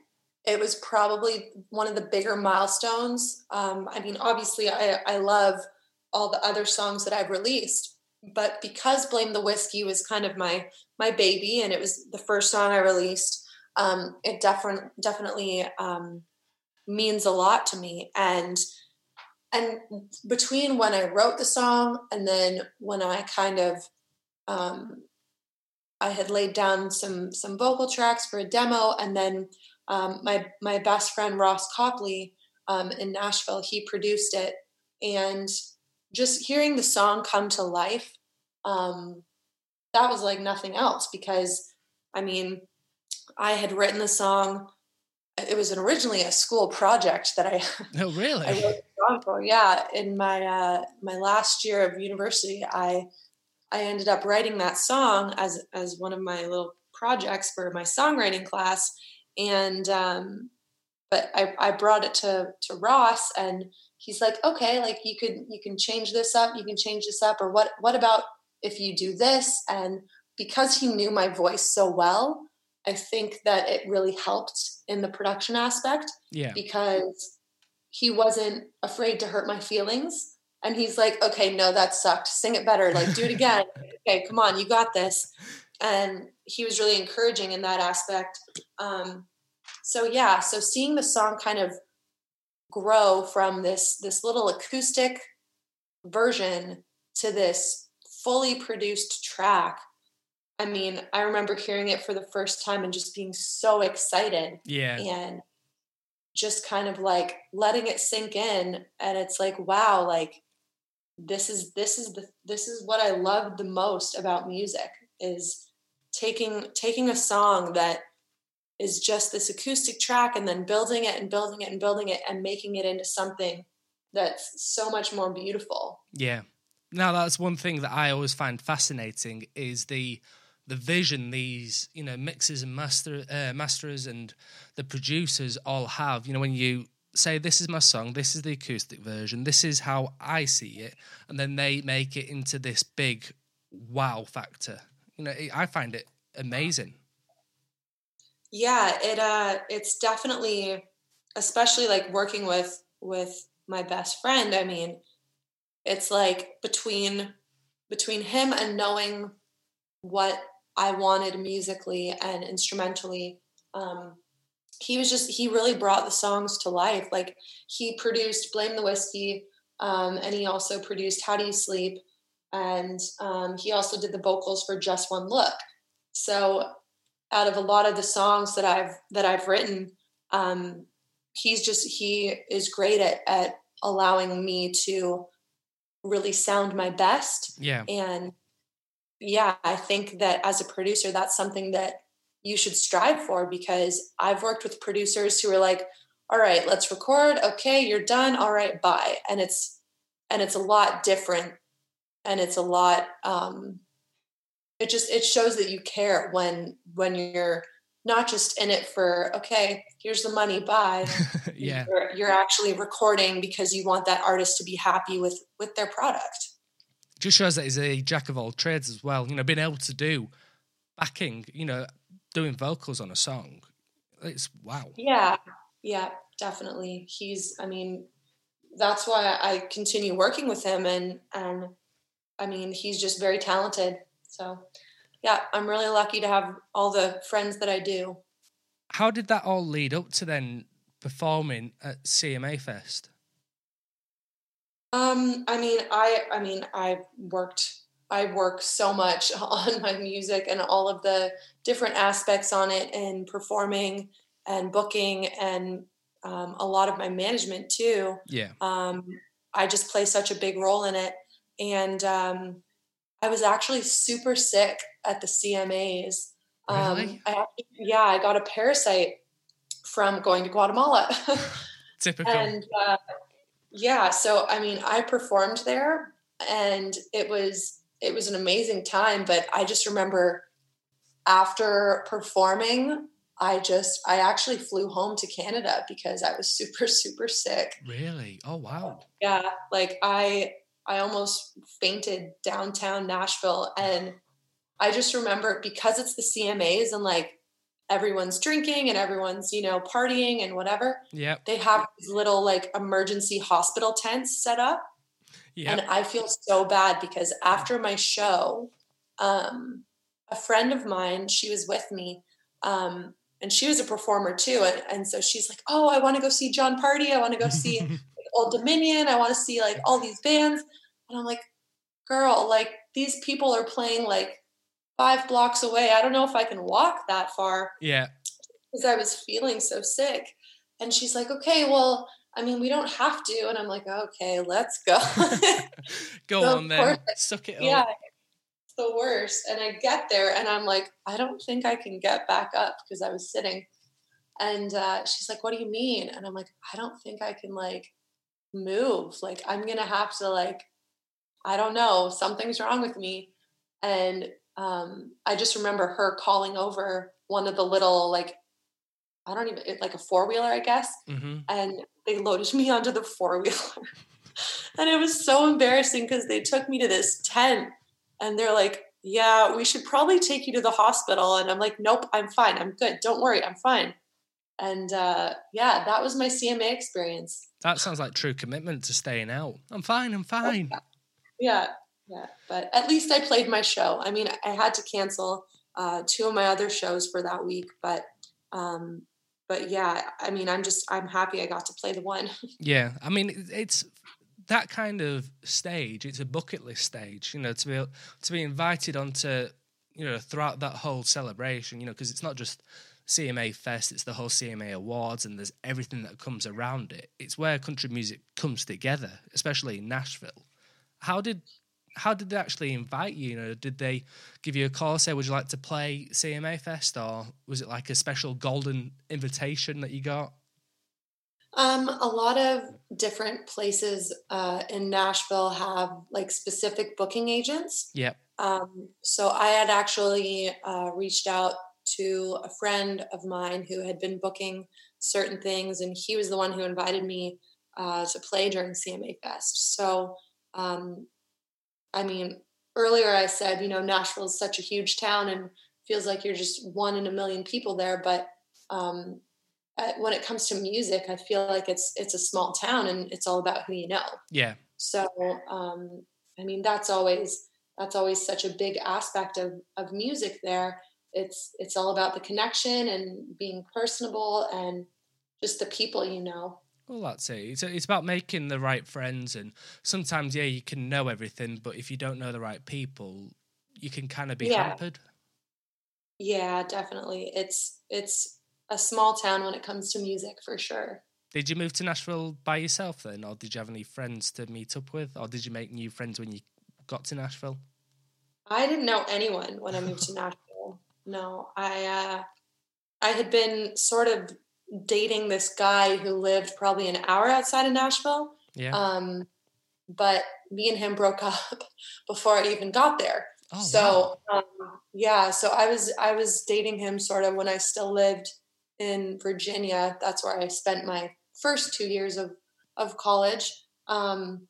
it was probably one of the bigger milestones. Um, I mean, obviously, I, I love all the other songs that I've released, but because Blame the Whiskey was kind of my my baby, and it was the first song I released, um, it definitely definitely um, means a lot to me. And and between when I wrote the song and then when I kind of um, I had laid down some some vocal tracks for a demo, and then um, my my best friend Ross Copley um, in Nashville he produced it, and just hearing the song come to life, um, that was like nothing else because I mean I had written the song it was originally a school project that I
oh really
I wrote song for. Yeah, in my uh, my last year of university, I I ended up writing that song as as one of my little projects for my songwriting class, and um, but I, I brought it to to Ross, and he's like, okay, like you could you can change this up, you can change this up, or what what about if you do this? And because he knew my voice so well, I think that it really helped in the production aspect.
Yeah.
Because he wasn't afraid to hurt my feelings. And he's like, okay, no, that sucked. Sing it better. Like, do it again. okay, come on, you got this. And he was really encouraging in that aspect. Um, so yeah, so seeing the song kind of grow from this this little acoustic version to this fully produced track I mean, I remember hearing it for the first time and just being so excited.
Yeah.
And just kind of like letting it sink in and it's like wow, like this is this is the this is what I love the most about music is taking taking a song that is just this acoustic track and then building it and building it and building it and making it into something that's so much more beautiful.
Yeah. Now that's one thing that I always find fascinating is the the vision these you know mixers and master uh, masters and the producers all have. You know when you say this is my song this is the acoustic version this is how i see it and then they make it into this big wow factor. You know i find it amazing.
Yeah it uh it's definitely especially like working with with my best friend i mean it's like between between him and knowing what I wanted musically and instrumentally. Um, he was just he really brought the songs to life. Like he produced "Blame the Whiskey," um, and he also produced "How Do You Sleep," and um, he also did the vocals for "Just One Look." So, out of a lot of the songs that I've that I've written, um, he's just he is great at at allowing me to really sound my best.
Yeah,
and yeah, I think that as a producer, that's something that you should strive for because I've worked with producers who are like, all right, let's record. Okay, you're done. All right, bye. And it's and it's a lot different and it's a lot um it just it shows that you care when when you're not just in it for okay here's the money bye
yeah
you're, you're actually recording because you want that artist to be happy with with their product
just shows that he's a jack of all trades as well. You know, being able to do backing, you know, doing vocals on a song. It's wow.
Yeah, yeah, definitely. He's, I mean, that's why I continue working with him, and and I mean, he's just very talented. So, yeah, I'm really lucky to have all the friends that I do.
How did that all lead up to then performing at CMA Fest?
Um, I mean, I I mean, I worked I work so much on my music and all of the different aspects on it and performing and booking and um, a lot of my management too.
Yeah.
Um, I just play such a big role in it. And um, I was actually super sick at the CMAs. Um,
really?
I yeah, I got a parasite from going to Guatemala.
Typical.
And uh, yeah, so I mean, I performed there and it was it was an amazing time, but I just remember after performing, I just I actually flew home to Canada because I was super super sick.
Really? Oh wow.
Yeah, like I I almost fainted downtown Nashville and I just remember because it's the CMAs and like everyone's drinking and everyone's, you know, partying and whatever.
Yeah.
They have these little like emergency hospital tents set up.
Yeah.
And I feel so bad because after my show, um, a friend of mine, she was with me, um, and she was a performer too. And, and so she's like, Oh, I want to go see Jon Pardi I want to go see like, Old Dominion. I want to see like all these bands. And I'm like, Girl, like these people are playing like five blocks away. I don't know if I can walk that far
yeah.
because I was feeling so sick. And she's like, okay, well, I mean, we don't have to. And I'm like, okay, let's go.
Go
So,
on then. Suck it
yeah,
up.
it's the worst. And I get there and I'm like, I don't think I can get back up because I was sitting. And uh, she's like, what do you mean? And I'm like, I don't think I can like move. Like, I'm going to have to like, I don't know, something's wrong with me. And um, I just remember her calling over one of the little like I don't even like a four wheeler, I guess,
hmm
and they loaded me onto the four wheeler, and it was so embarrassing because they took me to this tent, and they're like, "Yeah, we should probably take you to the hospital," and I'm like, "Nope, I'm fine, I'm good, don't worry, I'm fine." And uh, yeah, that was my CMA experience.
That sounds like true commitment to staying out. I'm fine. I'm fine.
Yeah, yeah. Yeah, but at least I played my show. I mean, I had to cancel uh, two of my other shows for that week, but um, but yeah, I mean, I'm just I'm happy I got to play the one.
Yeah, I mean, it's that kind of stage. It's a bucket list stage, you know, to be to be invited onto, you know, throughout that whole celebration, you know, because it's not just CMA Fest; it's the whole CMA Awards, and there's everything that comes around it. It's where country music comes together, especially in Nashville. How did how did they actually invite you? You know, did they give you a call, say, "Would you like to play CMA Fest," or was it like a special golden invitation that you got?
Um, a lot of different places uh, in Nashville have like specific booking agents.
Yep.
Um, so I had actually uh, reached out to a friend of mine who had been booking certain things, and he was the one who invited me uh, to play during CMA Fest. So, um, I mean, earlier I said, you know, Nashville is such a huge town and feels like you're just one in a million people there, but um, uh, when it comes to music, I feel like it's it's a small town and it's all about who you know.
Yeah.
So, um, I mean, that's always that's always such a big aspect of of music. There, it's it's all about the connection and being personable and just the people you know.
Well, that's it. It's, it's about making the right friends, and sometimes, yeah, you can know everything, but if you don't know the right people, you can kind of be
Yeah.
hampered.
Yeah, definitely. It's it's a small town when it comes to music for sure.
Did you move to Nashville by yourself then, or did you have any friends to meet up with, or did you make new friends when you got to Nashville?
I didn't know anyone when I moved to Nashville. No, I uh, I had been sort of dating this guy who lived probably an hour outside of Nashville.
Yeah.
Um, but me and him broke up before I even got there.
oh, wow.
so um, yeah, so I was I was dating him sort of when I still lived in Virginia. That's where I spent my first two years of of college. Um,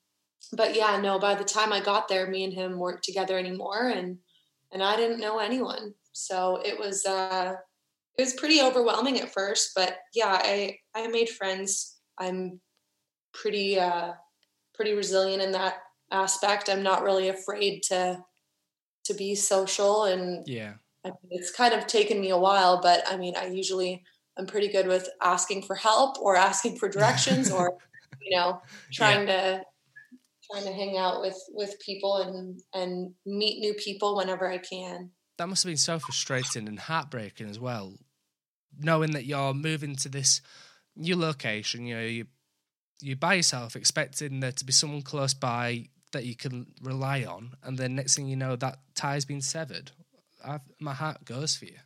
but yeah, no. By the time I got there, me and him weren't together anymore, and and I didn't know anyone. So it was uh, it was pretty overwhelming at first. But yeah, I I made friends. I'm pretty uh, pretty resilient in that aspect. I'm not really afraid to to be social and
yeah.
I mean, it's kind of taken me a while, but I mean, I usually I'm pretty good with asking for help or asking for directions or you know trying to trying to hang out with with people and and meet new people whenever I can.
That must have been so frustrating and heartbreaking as well, knowing that you're moving to this new location. You know, you you by yourself, expecting there to be someone close by that you can rely on, and then next thing you know, that tie's been severed. I've, my heart goes for you.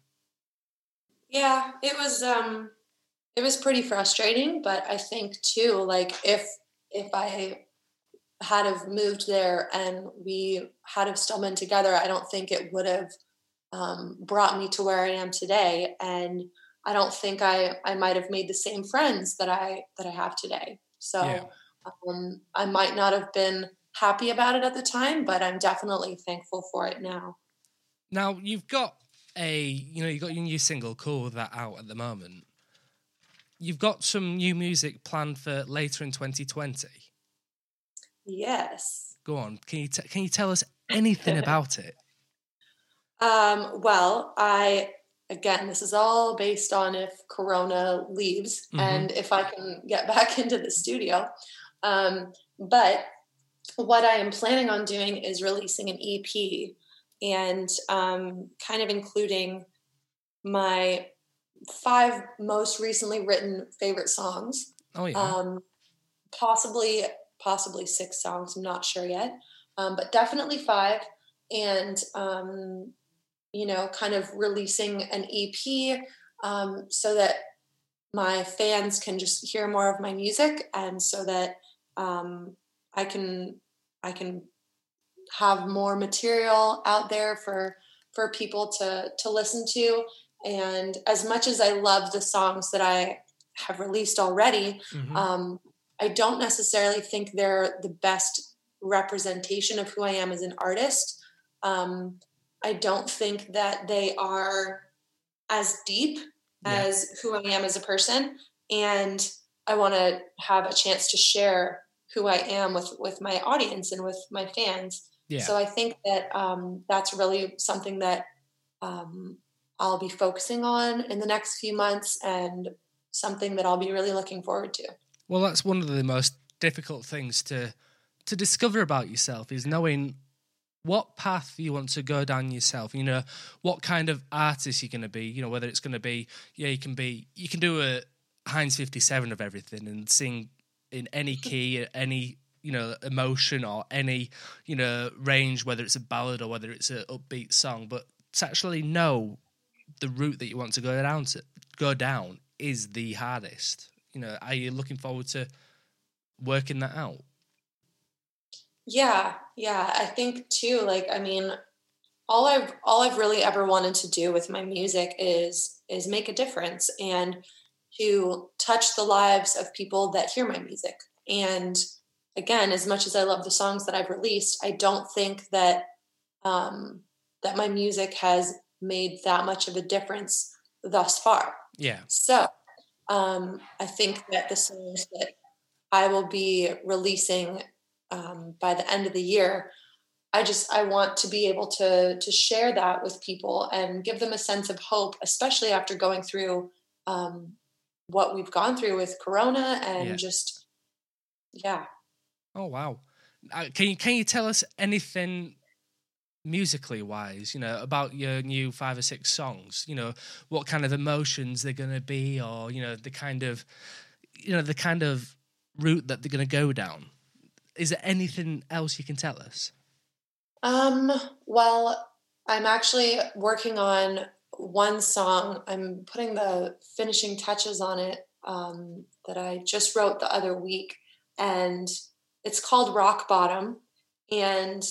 Yeah, it was um it was pretty frustrating, but I think too like if if I had have moved there and we had have still been together, I don't think it would have um, brought me to where I am today. And I don't think I I might have made the same friends that I that I have today. So yeah. um, I might not have been happy about it at the time, but I'm definitely thankful for it now.
Now you've got a you know you've got your new single "Cool That" out at the moment. You've got some new music planned for later in 2020.
Yes.
Go on. Can you t- can you tell us anything about it?
Um, well, I again, this is all based on if Corona leaves mm-hmm. and if I can get back into the studio. Um, but what I am planning on doing is releasing an EP and um, kind of including my five most recently written favorite songs.
Oh yeah.
Um, possibly, possibly six songs. I'm not sure yet, um, but definitely five. And um, you know, kind of releasing an EP um, so that my fans can just hear more of my music, and so that um, I can I can have more material out there for for people to to listen to. And as much as I love the songs that I have released already, mm-hmm. um, I don't necessarily think they're the best representation of who I am as an artist. Um, I don't think that they are as deep yeah. as who I am as a person. And I want to have a chance to share who I am with with my audience and with my fans. Yeah. So I think that um, that's really something that um, I'll be focusing on in the next few months, and something that I'll be really looking forward to.
Well, that's one of the most difficult things to to discover about yourself is knowing what path you want to go down yourself you know what kind of artist you're going to be you know whether it's going to be yeah you can be you can do a heinz 57 of everything and sing in any key any you know emotion or any you know range whether it's a ballad or whether it's an upbeat song. But to actually know the route that you want to go down to go down is the hardest. You know are you looking forward to working that out
yeah, yeah. I think too, like, I mean, all I've all I've really ever wanted to do with my music is is make a difference and to touch the lives of people that hear my music. And again, as much as I love the songs that I've released, I don't think that um, that my music has made that much of a difference thus far.
Yeah.
So um, I think that the songs that I will be releasing um, by the end of the year i just i want to be able to to share that with people and give them a sense of hope especially after going through um, what we've gone through with corona and yeah. just yeah.
Oh wow. Uh, can you can you tell us anything musically wise you know about your new five or six songs? You know what kind of emotions they're going to be or you know the kind of you know the kind of route that they're going to go down is there anything else you can tell us?
Um, well, I'm actually working on one song. I'm putting the finishing touches on it um, that I just wrote the other week, and it's called Rock Bottom, and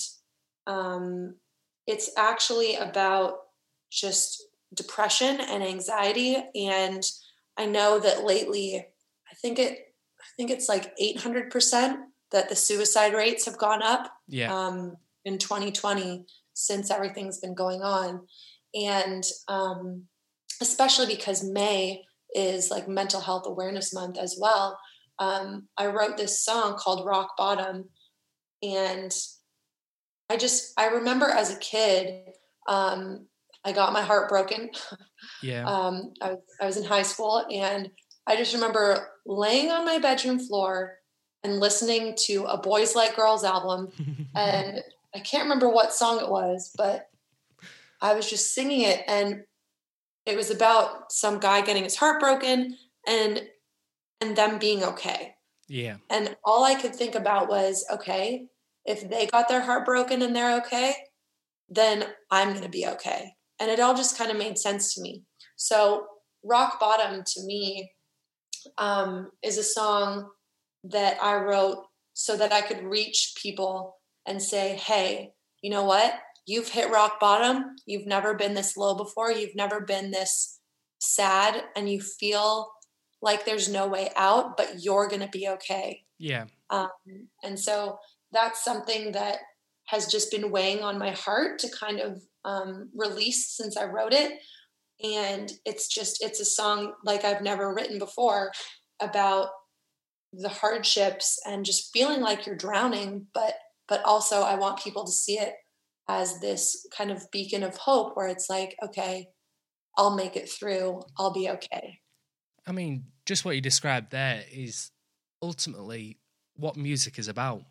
um, it's actually about just depression and anxiety. And I know that lately, I think it, I think it's like 800 percent that the suicide rates have gone up
yeah.
um, in 2020 since everything's been going on. And um, especially because May is like mental health awareness month as well. Um, I wrote this song called Rock Bottom. And I just, I remember as a kid, um, I got my heart broken.
Yeah.
um, I, I was in high school and I just remember laying on my bedroom floor and listening to a Boys Like Girls album. and I can't remember what song it was, but I was just singing it. And it was about some guy getting his heart broken and and them being okay.
Yeah.
And all I could think about was, okay, if they got their heart broken and they're okay, then I'm going to be okay. And it all just kind of made sense to me. So, Rock Bottom to me um, is a song that I wrote so that I could reach people and say, hey, you know what? You've hit rock bottom. You've never been this low before. You've never been this sad, and you feel like there's no way out, but you're going to be okay.
Yeah.
Um, and so that's something that has just been weighing on my heart to kind of um, release since I wrote it. And it's just, it's a song like I've never written before about the hardships and just feeling like you're drowning, but but also I want people to see it as this kind of beacon of hope where it's like, okay, I'll make it through. I'll be okay.
I mean, just what you described there is ultimately what music is about.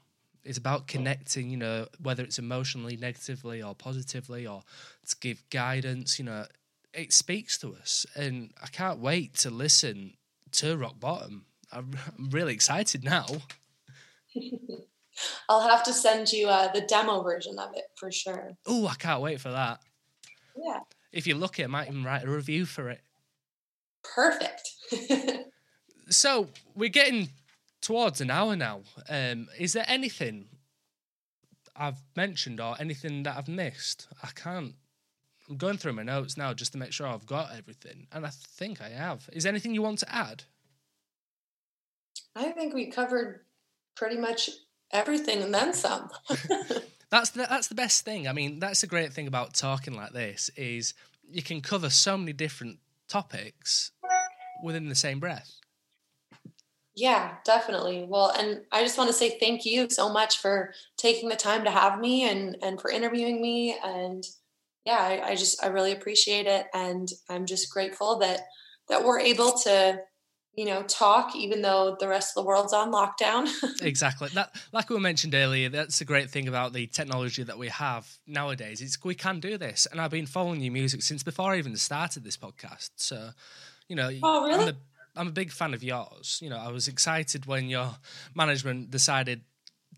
It's about mm. connecting, you know, whether it's emotionally, negatively, or positively, or to give guidance, you know, it speaks to us. And I can't wait to listen to Rock Bottom. I'm, really excited now.
I'll have to send you uh, the demo version of it for sure.
Oh, I can't wait for that.
Yeah.
If you're lucky, I might even write a review for it.
Perfect.
so we're getting towards an hour now. Um, is there anything I've mentioned or anything that I've missed? I can't. I'm going through my notes now just to make sure I've got everything, and I think I have. Is there anything you want to add?
I think we covered pretty much everything and then some.
that's the, that's the best thing. I mean, that's the great thing about talking like this is you can cover so many different topics within the same breath.
Yeah, definitely. Well, and I just want to say thank you so much for taking the time to have me and and for interviewing me. And yeah, I, I just I really appreciate it, and I'm just grateful that that we're able to you know talk even though the rest of the world's on lockdown.
Exactly. That like we mentioned earlier that's a great thing about the technology that we have nowadays it's we can do this. And i've been following your music since before i even started this podcast. So you know
oh, really?
I'm, a, I'm a big fan of yours. You know i was excited when your management decided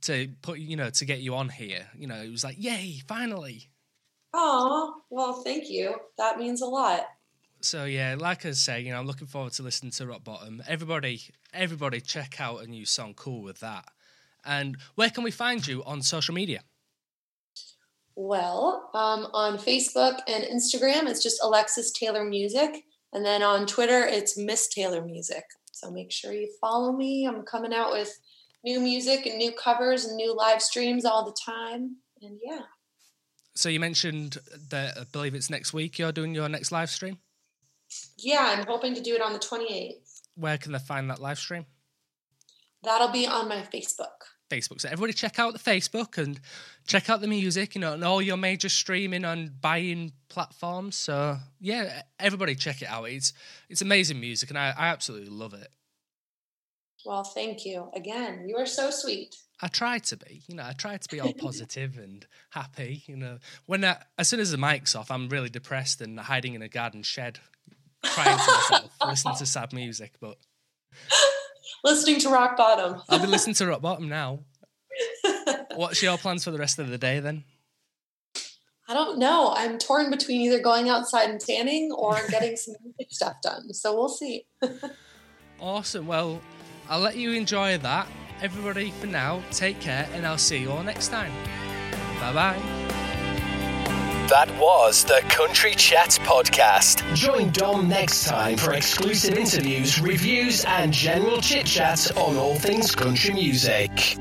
to put you know to get you on here. You know it was like yay finally!
Oh well thank you. That means a lot
so yeah, like I say, you know, I'm looking forward to listening to Rock Bottom. Everybody, everybody, check out a new song. Cool with that. And where can we find you on social media?
Well, um, on Facebook and Instagram, it's just Alexis Taylor Music, and then on Twitter, it's Miss Taylor Music. So make sure you follow me. I'm coming out with new music and new covers and new live streams all the time. And yeah.
So you mentioned that I believe it's next week. You're doing your next live stream.
Yeah, I'm hoping to do it on the 28th.
Where can they find that live stream?
That'll be on my Facebook.
Facebook. So everybody check out the Facebook and check out the music, you know, and all your major streaming and buying platforms. So yeah, everybody check it out. It's it's amazing music and I, I absolutely love it.
Well, thank you. Again, you are so sweet.
I try to be, you know, I try to be all positive and happy, you know. When I, as soon as the mic's off, I'm really depressed and hiding in a garden shed, crying to myself, listening to sad music. But
listening to Rock Bottom.
I'll be listening to Rock Bottom now. What's your plans for the rest of the day then?
I don't know. I'm torn between either going outside and tanning or getting some music stuff done. So we'll see.
awesome. Well, I'll let you enjoy that. Everybody, for now, take care, and I'll see you all next time. Bye bye.
That was the Country Chat Podcast. Join Dom next time for exclusive interviews, reviews, and general chit chat on all things country music.